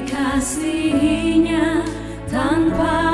dikasihinya tanpa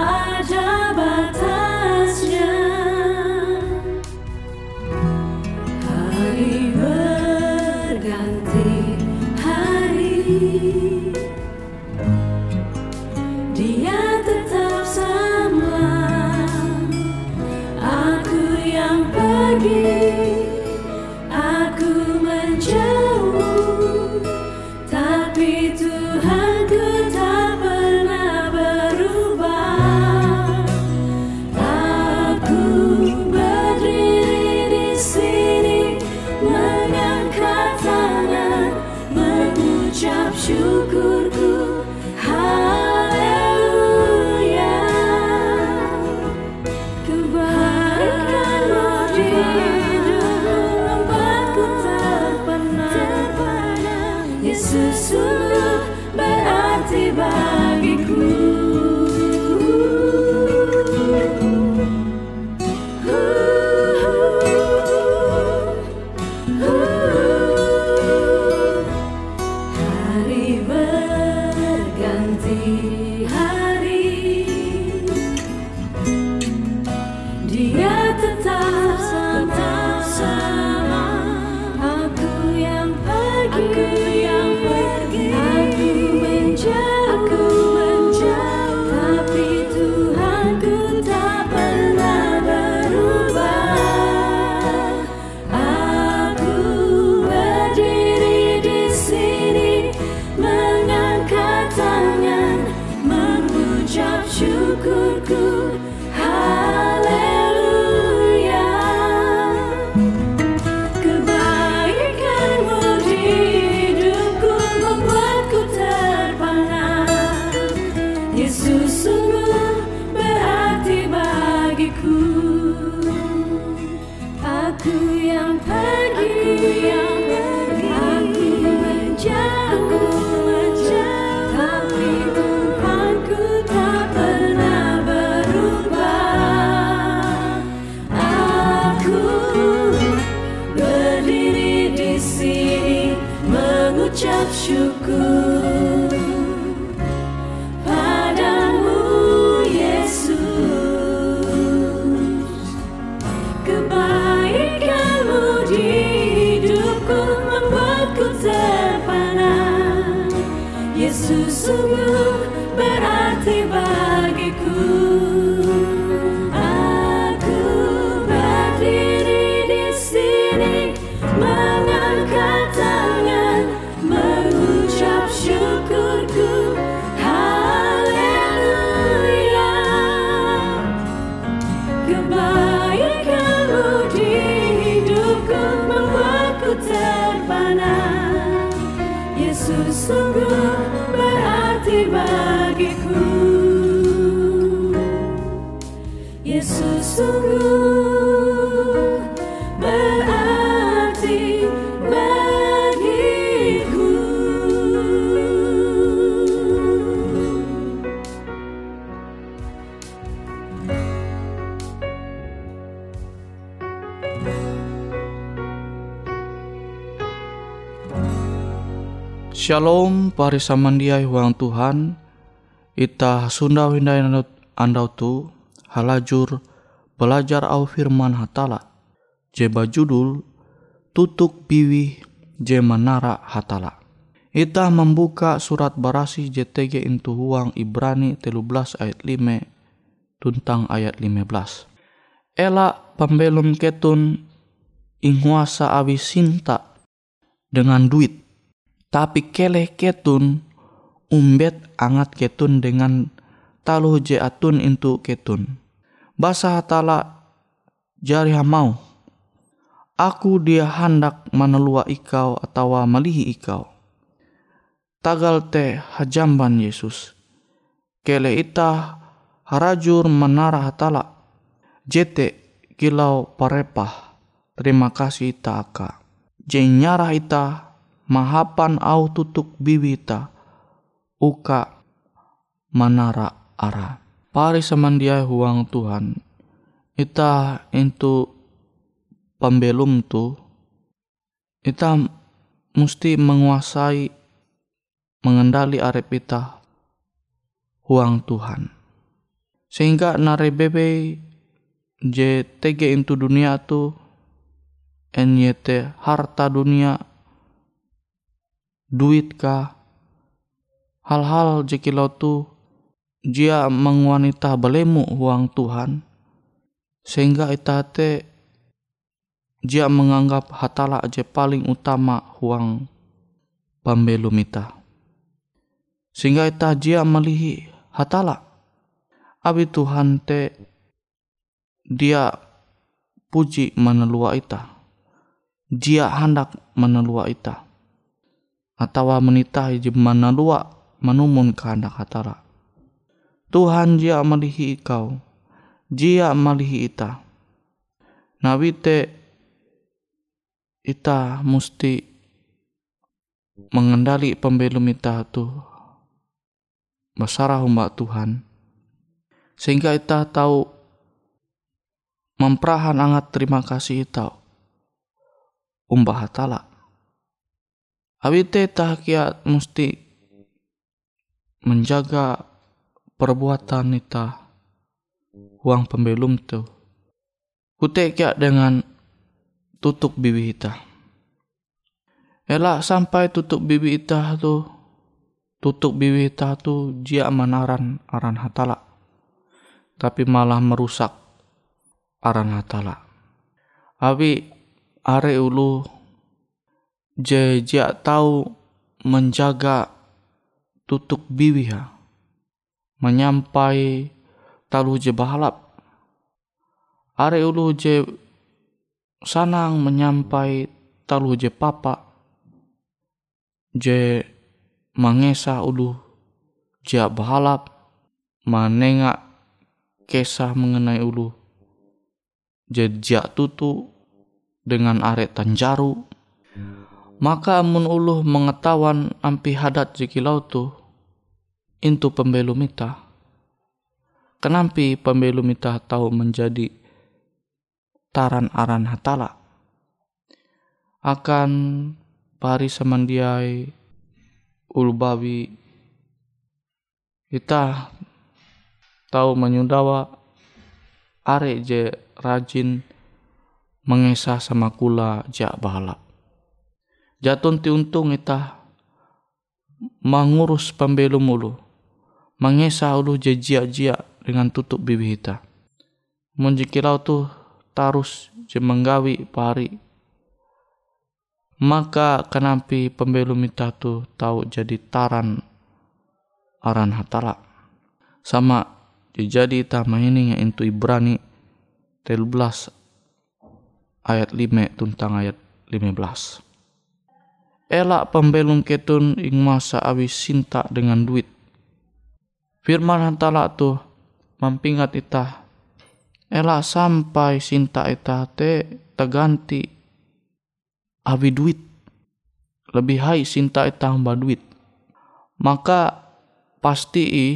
Yesus sungguh berarti bahagia. Shalom pari samandiai huang Tuhan. Ita sunda hindai andau tu halajur belajar au firman hatala. Je judul tutuk biwi je menara hatala. Ita membuka surat barasi JTG intu huang Ibrani 13 ayat 5 tuntang ayat 15 Ela pembelum ketun inghuasa awi sinta dengan duit tapi keleh ketun umbet angat ketun dengan taluh je atun intu ketun. Basa hatala jari hamau. Aku dia hendak menelua ikau atau melihi ikau. Tagal te hajamban Yesus. Kele ita harajur menara hatala. Jete kilau parepah. Terima kasih ita aka. Jenyarah ita mahapan au tutuk bibita uka manara ara. Pari samandiai huang Tuhan. Ita itu pembelum tu. Ita mesti menguasai mengendali arep ita huang Tuhan. Sehingga nare bebe je tege itu dunia tu NYT harta dunia duit kah hal-hal jekilau tu jia mengwanita belemu huang Tuhan sehingga itate jia menganggap hatala je paling utama huang pambelum ita. Sehingga ita jia melihi hatala. Abi Tuhan te dia puji menelua ita. Dia hendak menelua ita. Atau menitahi mana lua manumun kehendak hatara. Tuhan jia malihi ikau, jia malihi ita. Nabi te ita musti mengendali pembelum ita tu. Umbak Tuhan. Sehingga ita tahu memperahan angat terima kasih ita umbah hatala. Habite tahakiat mesti menjaga perbuatan kita uang pembelum tu. Kute kia dengan tutup bibi kita. Elak sampai tutup bibi kita tu tutup bibi kita tu jia manaran aran hatala. Tapi malah merusak aran hatala. Abi are ulu je jia tahu menjaga tutuk biwiha menyampai talu je bahalap. Are ulu je sanang menyampai talu je papa je mangesa ulu jia bahalap manenga kesah mengenai ulu je jia tutu dengan are tanjaru. Maka amun uluh mengetahuan ampi hadat jikilau tu intu pembelum ita. Kenampi pembelum ita tahu menjadi taran aran hatala. Akan pari semandiai ulbawi kita tahu menyundawa are je rajin mengesah sama kula jak balap Jatun ti untung ita mengurus pembelu mulu. Mengesa ulu jejia-jia dengan tutup bibi ita. Menjikilau tu tarus je menggawi pari. Maka kenampi pembelu ita tu tahu jadi taran aran hatala. Sama jadi ita maini yang intu Ibrani 13 ayat 5 tentang ayat 15 elak pembelum ketun ing masa awi sinta dengan duit. Firman hantala tu mampingat ita ela sampai sinta eta te terganti abi duit. Lebih hai sinta eta hamba duit. Maka pasti i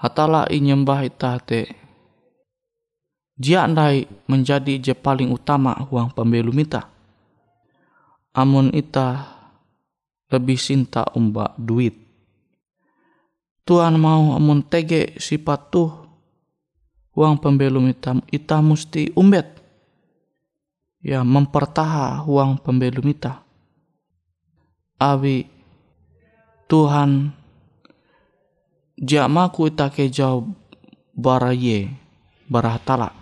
hatala i nyembah eta te. Jia menjadi je paling utama uang pembelum ita amun ita lebih sinta umba duit Tuhan mau amun tege sifat tuh uang pembelum ita, ita mesti umbet. Ya mempertaha uang pembelum ita. Abi Tuhan jamaku ita ke jauh baraye barahatala.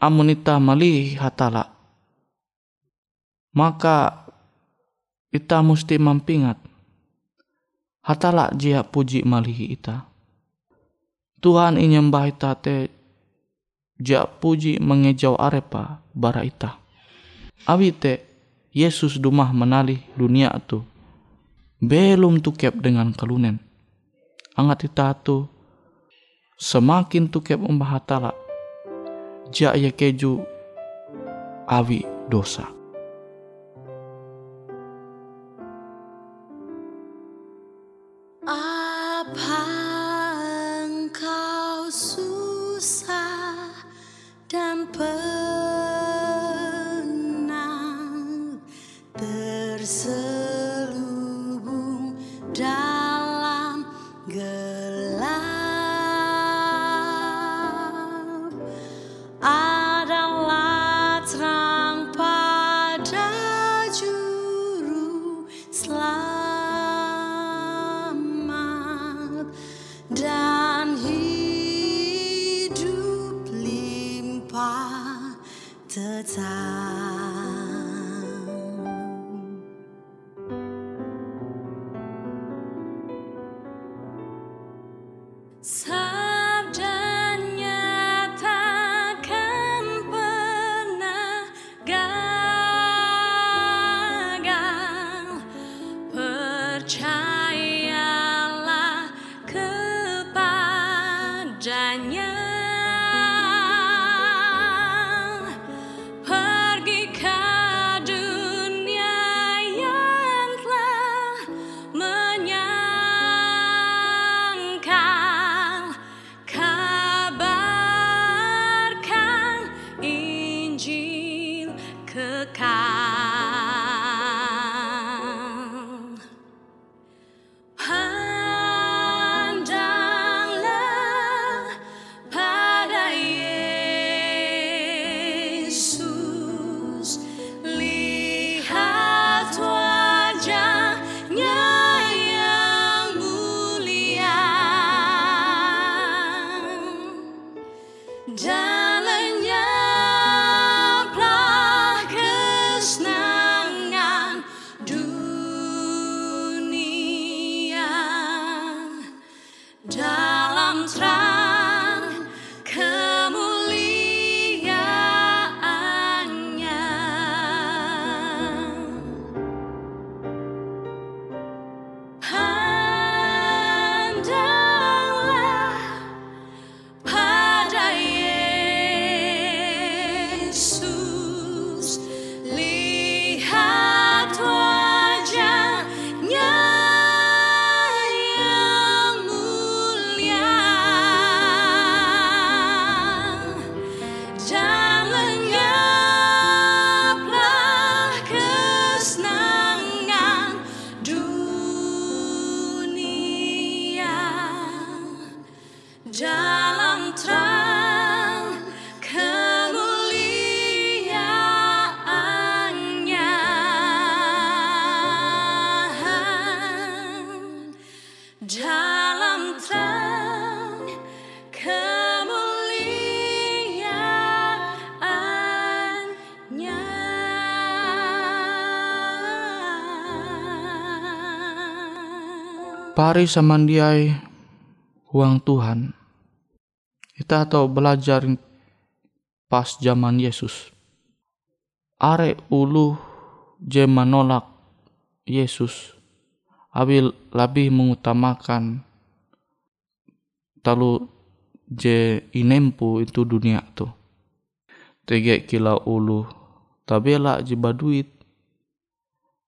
Amun ita malih hatala. Maka ita mesti mampingat hatala jia puji malihi ita. Tuhan inyembah ita te jia puji mengejau arepa bara ita. Abi te Yesus dumah menalih dunia tu. Belum tukep dengan kalunen. Angat ita tu semakin tukep umbah hatala. Jia ya keju awi dosa. dalam. Pari samandiai uang Tuhan. Kita tahu belajar pas zaman Yesus. Are ulu je menolak Yesus. Abil lebih mengutamakan talu je inempu itu dunia tu tege kila ulu tabela je baduit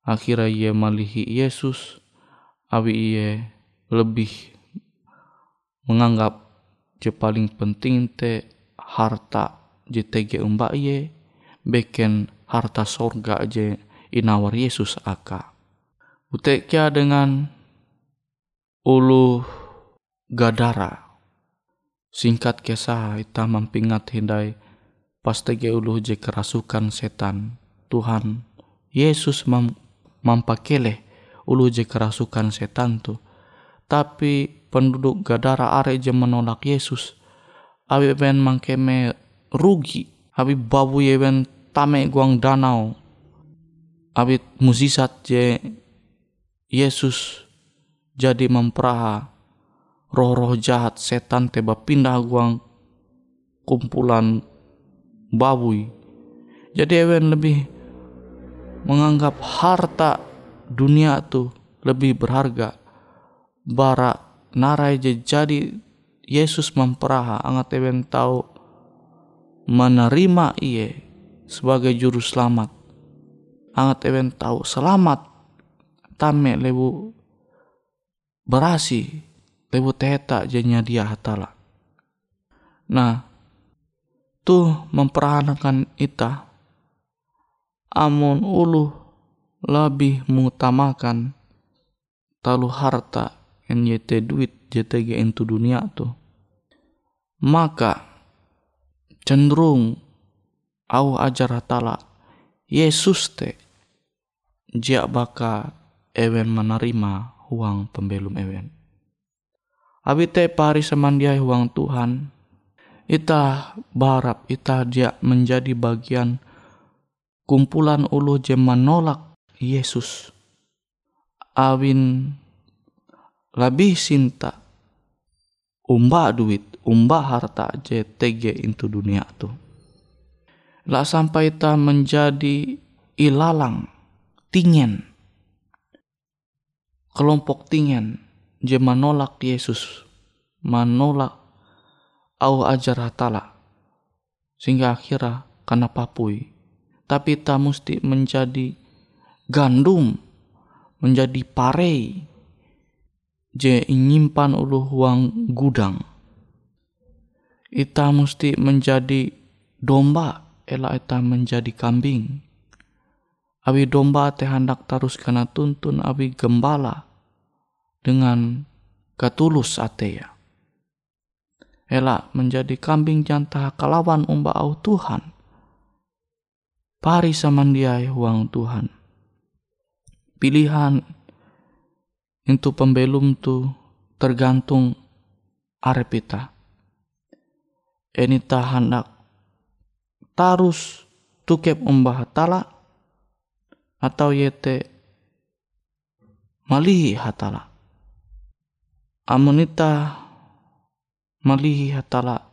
akhirnya ia malihi Yesus awi ia lebih menganggap je paling penting te harta je tege umba ia beken harta sorga je inawar Yesus aka. Utekia dengan ulu gadara? Singkat kisah ita mampingat hindai pas tege ulu je kerasukan setan Tuhan Yesus mam mampakele ulu je kerasukan setan tu. Tapi penduduk Gadara are je menolak Yesus. Abi ben mangkeme rugi. Abi babu ye ben tame guang danau. Abi musisat je Yesus jadi memperaha roh-roh jahat setan teba pindah guang kumpulan babui. Jadi ewen lebih menganggap harta dunia tu lebih berharga. Bara narai jadi Yesus memperaha. Angat even tahu menerima iye sebagai juru selamat. Angat even tahu selamat tame lebu berasi lebu teta jenya dia hatala. Nah tuh memperanakan ita. Amun ulu lebih mengutamakan talu harta yete duit JTG itu dunia tu. Maka cenderung au ajar hatala Yesus te jia baka ewen menerima uang pembelum ewen. Abi te pari semandiai uang Tuhan ita barap ita dia menjadi bagian kumpulan ulu je menolak Yesus. Awin lebih cinta umba duit, umba harta je tege itu dunia tu. Lah sampai ta menjadi ilalang, tingen. Kelompok tingen je menolak Yesus, menolak au ajar hatala. Sehingga akhirnya karena papui tapi tak mesti menjadi gandum, menjadi pare, je nyimpan ulu uang gudang. Ita mesti menjadi domba, ela ita menjadi kambing. Abi domba teh hendak terus kena tuntun abi gembala dengan ketulus ateya. Ela menjadi kambing jantah kalawan umba au Tuhan Pari samandiai huang Tuhan. Pilihan untuk pembelum tu tergantung arepita. Ini tak hendak tarus tukep umbah hatala atau yete malihi hatala. Amunita malihi hatala.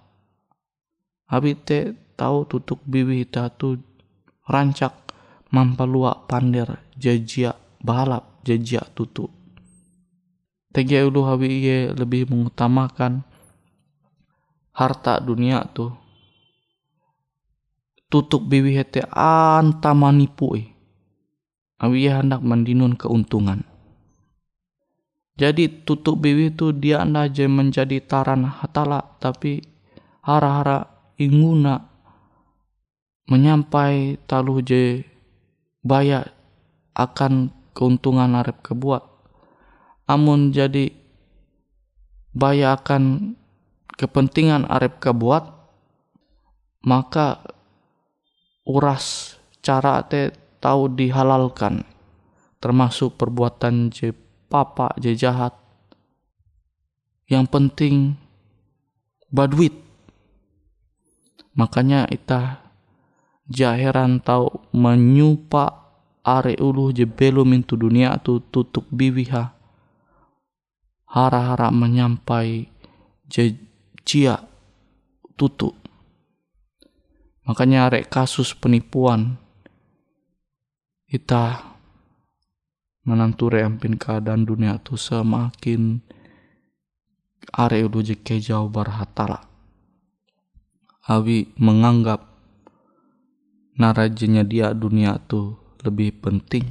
Habite tahu tutuk bibi tu rancak mampalua pander jajia balap jajia tutu. Tegi ulu hawi iye lebih mengutamakan harta dunia tu. Tutuk biwi hete anta manipui. Awi ia hendak mendinun keuntungan. Jadi tutuk biwi itu dia anda aja menjadi taran hatala tapi hara-hara inguna menyampai talu je baya akan keuntungan arep kebuat amun jadi baya akan kepentingan arep kebuat maka uras cara te tahu dihalalkan termasuk perbuatan je papa je jahat. Yang penting baduit. Makanya itah jaheran tau menyupa are ulu je belum itu dunia tu tutuk biwiha hara-hara menyampai je cia tutu makanya arek kasus penipuan. Kita menantu reampin keadaan dunia tu semakin are ulu je kejauh barhatala awi menganggap narajenya dia dunia tu lebih penting.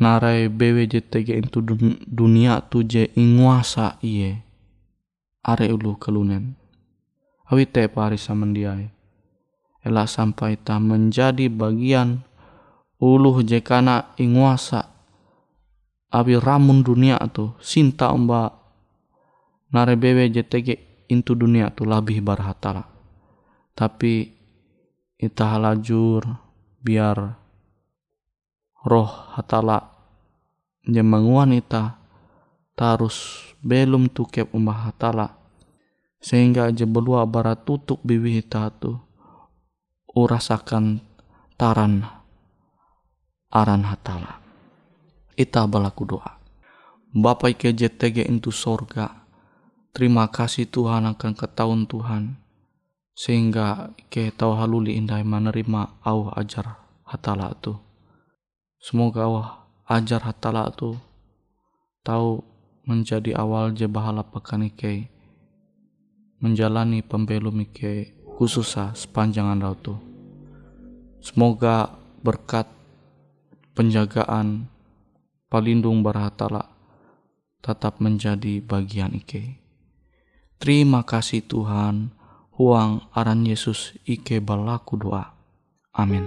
Narai bewe tege itu dunia tu je inguasa iye. Are ulu kelunen. Awi te pari samandiai ela sampai ta menjadi bagian uluh je kana inguasa. Awi ramun dunia tu sinta bewe je tege intu dunia tu lebih barhatala. Tapi ita halajur biar roh hatala jemanguan ita tarus belum tukep umbah hatala sehingga aja belua barat tutuk ita tu urasakan taran aran hatala. Ita balaku doa. Bapak JTG itu sorga. Terima kasih Tuhan akan ketahuan Tuhan. Sehingga ike tahu haluli indah menerima au ajar hatala tu. Semoga Allah ajar hatala tu tahu menjadi awal je bahala pekan ike menjalani pembelum ike sepanjang anda tuh. Semoga berkat penjagaan palindung barhatala tetap menjadi bagian Ike. Terima kasih Tuhan, huang aran Yesus Ike balaku doa. Amin.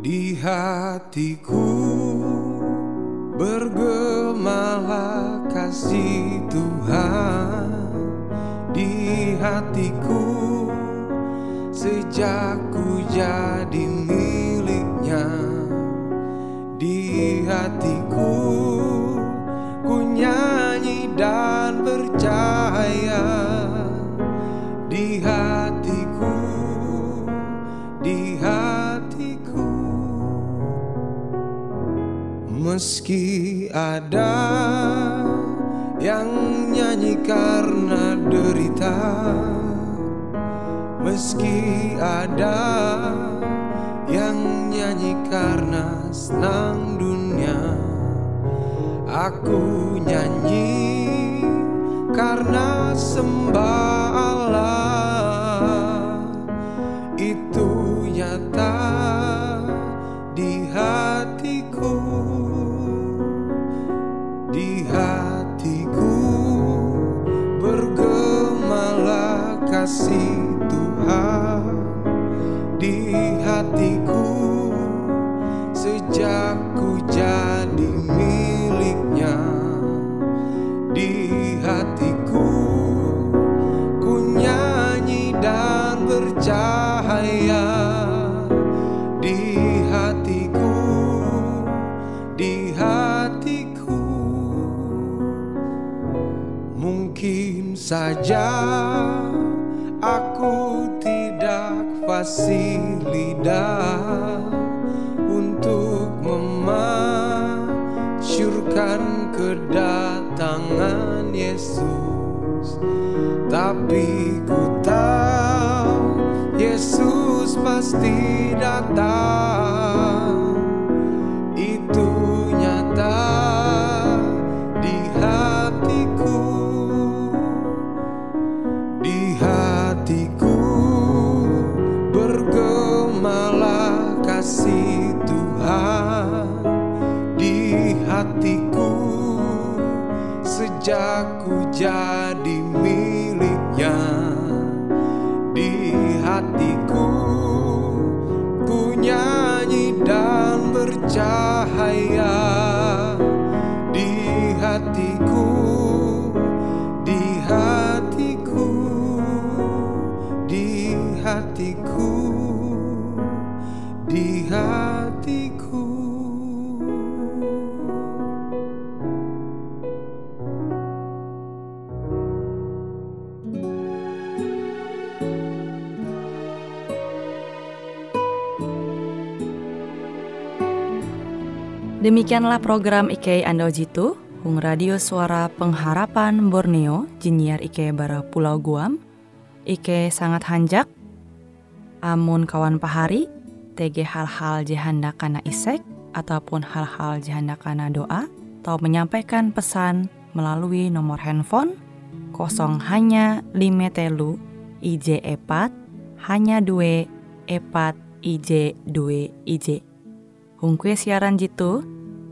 Di hatiku Bergemalah kasih Tuhan di hatiku sejak ku jadi miliknya hatiku ku nyanyi dan percaya di hatiku di hatiku. Meski ada yang nyanyi karena derita meski ada yang nyanyi karena senang aku nyanyi karena sembah Allah itu nyata di hatiku. Di hatiku bergemalah kasih saja. Aku tidak fasih lidah Demikianlah program IK Ando Jitu, Hung Radio Suara Pengharapan Borneo, Jinnyar IK Bara Pulau Guam, IK sangat hanjak, amun kawan pahari, TG hal-hal jehanda kana isek, ataupun hal-hal jihanda kana doa atau menyampaikan pesan melalui nomor handphone kosong hanya lima telu IJ epat hanya dua epat IJ dua IJ. Hung kue siaran jitu,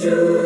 Dan